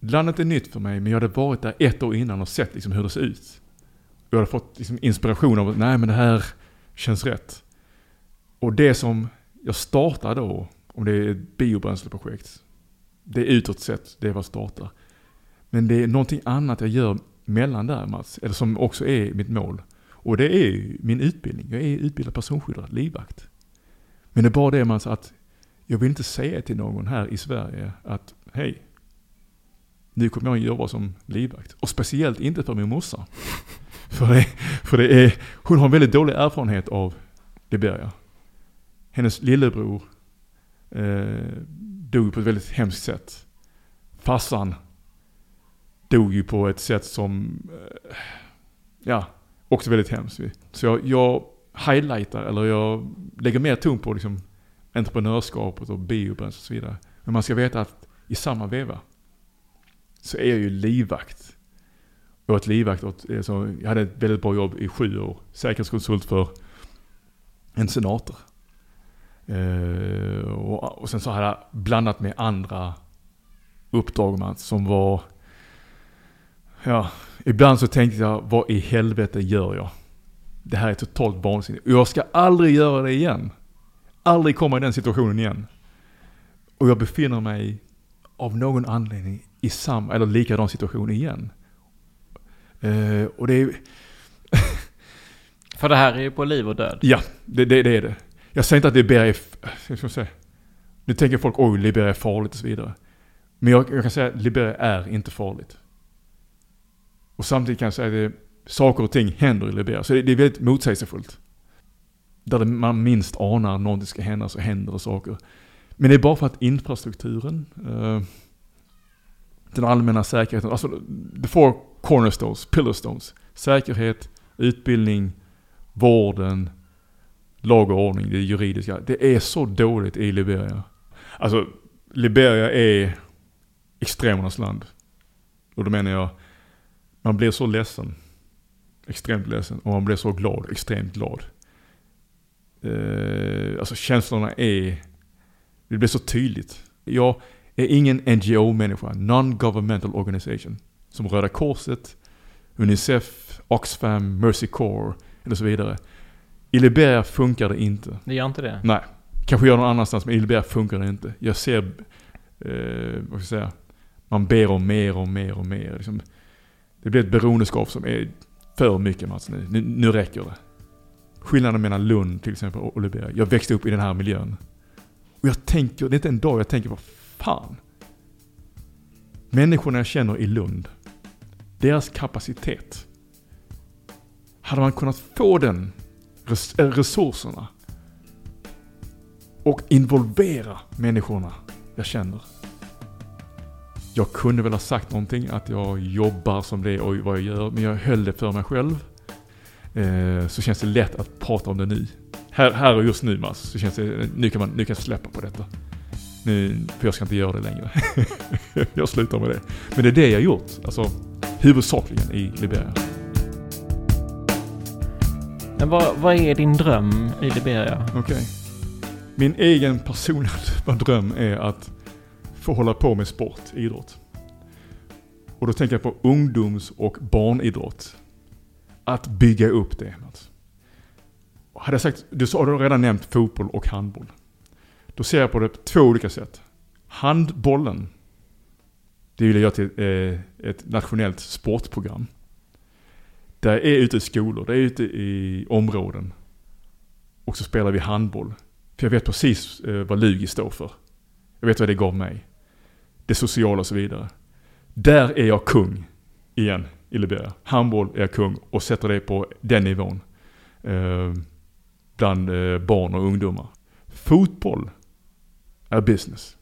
C: Landet är nytt för mig, men jag hade varit där ett år innan och sett liksom hur det ser ut. Jag hade fått liksom inspiration av att nej men det här känns rätt. Och det som jag startar då, om det är ett biobränsleprojekt, det är utåt sett det jag startar. Men det är någonting annat jag gör mellan där Mats, eller som också är mitt mål. Och det är min utbildning. Jag är utbildad personskyddare, livvakt. Men det är bara det Mats att jag vill inte säga till någon här i Sverige att hej, nu kommer jag jobba som livvakt. Och speciellt inte för min morsa. för, det, för det är, hon har en väldigt dålig erfarenhet av Liberia. Hennes lillebror eh, dog på ett väldigt hemskt sätt. Farsan dog ju på ett sätt som, eh, ja, också väldigt hemskt. Så jag, jag highlightar, eller jag lägger mer ton på liksom entreprenörskapet och biobränsle och så vidare. Men man ska veta att i samma veva så är jag ju livvakt. Och ett livvakt åt, jag hade ett väldigt bra jobb i sju år. Säkerhetskonsult för en senator. Eh, och, och sen så hade jag blandat med andra uppdrag man, som var Ja, ibland så tänkte jag, vad i helvete gör jag? Det här är totalt vansinnigt. Och jag ska aldrig göra det igen. Aldrig komma i den situationen igen. Och jag befinner mig av någon anledning i samma, eller likadan situation igen. Eh, och det är,
B: För det här är ju på liv och död.
C: ja, det, det, det är det. Jag säger inte att Liberia är, jag ska säga, nu tänker folk, oj, Liberia är farligt och så vidare. Men jag, jag kan säga att Liberia är inte farligt. Och samtidigt kan jag säga att det, saker och ting händer i Liberia. Så det, det är väldigt motsägelsefullt. Där man minst anar att någonting ska hända så händer det saker. Men det är bara för att infrastrukturen, eh, den allmänna säkerheten, alltså the four cornerstones, pillarstones. Säkerhet, utbildning, vården, lag och ordning, det juridiska. Det är så dåligt i Liberia. Alltså, Liberia är extremernas land. Och då menar jag, man blir så ledsen. Extremt ledsen. Och man blir så glad, extremt glad. Eh, alltså känslorna är, det blir så tydligt. Jag är ingen NGO-människa, non-governmental organization. Som Röda Korset, Unicef, Oxfam, Mercy Corps eller så vidare. I Liberia funkar det inte.
B: Det gör inte det?
C: Nej. Kanske gör någon annanstans, men i Liberia funkar det inte. Jag ser, eh, vad ska jag säga, man ber om mer och mer och mer. Liksom, det blir ett beroendeskap som är för mycket Mats nu. nu. Nu räcker det. Skillnaden mellan Lund till exempel och Liberia. Jag växte upp i den här miljön. Och jag tänker, det är inte en dag jag tänker, vad fan. Människorna jag känner i Lund, deras kapacitet. Hade man kunnat få den res- eh, resurserna och involvera människorna jag känner. Jag kunde väl ha sagt någonting, att jag jobbar som det och vad jag gör, men jag höll det för mig själv. Eh, så känns det lätt att prata om det nu. Här, här och just nu Mats, så känns det, nu kan, man, nu kan jag släppa på detta. Nu, för jag ska inte göra det längre. jag slutar med det. Men det är det jag gjort, alltså huvudsakligen i Liberia.
B: Men vad, vad är din dröm i Liberia?
C: Okej. Min egen personliga dröm är att få hålla på med sport, idrott. Och då tänker jag på ungdoms och barnidrott. att bygga upp det. Hade jag sagt, du har redan nämnt fotboll och handboll. Då ser jag på det på två olika sätt. Handbollen, det vill jag göra till eh, ett nationellt sportprogram. Där är ute i skolor, det är ute i områden. Och så spelar vi handboll. För jag vet precis eh, vad Lugi står för. Jag vet vad det gav mig. Det sociala och så vidare. Där är jag kung igen i Liberia. Handboll är jag kung och sätter det på den nivån. Eh, bland eh, barn och ungdomar. Fotboll är business.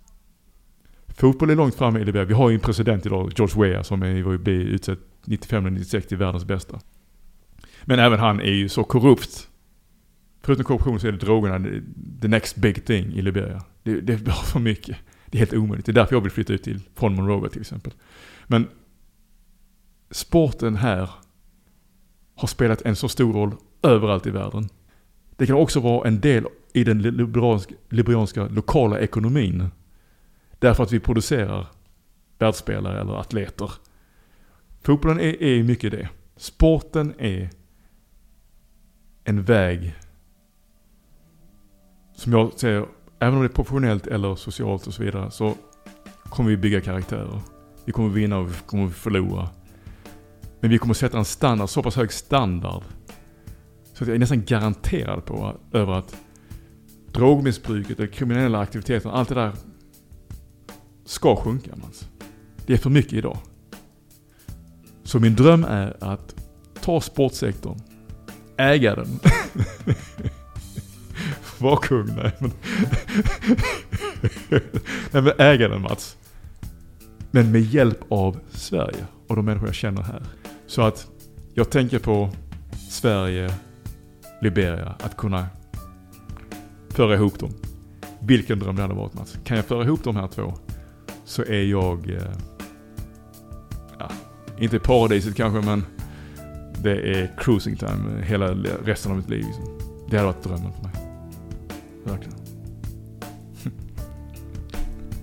C: Fotboll är långt framme i Liberia. Vi har ju en president idag, George Weah, som är, i ju utsedd 95-96 till världens bästa. Men även han är ju så korrupt. Förutom korruption så är det drogerna the next big thing i Liberia. Det, det är bara för mycket. Det är helt omöjligt. Det är därför jag vill flytta ut till, från Monrovia till exempel. Men sporten här har spelat en så stor roll överallt i världen. Det kan också vara en del i den liberianska, lokala ekonomin. Därför att vi producerar världsspelare eller atleter. Fotbollen är, är mycket det. Sporten är en väg som jag säger, även om det är professionellt eller socialt och så vidare, så kommer vi bygga karaktärer. Vi kommer vinna och vi kommer förlora. Men vi kommer sätta en standard, så pass hög standard. Så att jag är nästan garanterad på över att drogmissbruket, och kriminella aktiviteter, allt det där ska sjunka. Mans. Det är för mycket idag. Så min dröm är att ta sportsektorn, äga den. Var kung, nej men. nej men äga den Mats. Men med hjälp av Sverige och de människor jag känner här. Så att jag tänker på Sverige, Liberia, att kunna föra ihop dem. Vilken dröm det hade varit Mats. Kan jag föra ihop de här två så är jag, eh, ja, inte paradiset kanske men det är cruising time hela resten av mitt liv. Liksom. Det hade varit drömmen för mig. Verkligen.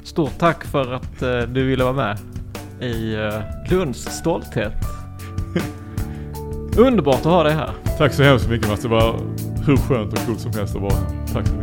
B: Stort tack för att eh, du ville vara med i eh, Lunds stolthet. Underbart att ha dig här.
C: Tack så hemskt mycket Mats. Det var hur skönt och coolt som helst att vara här. Tack så mycket.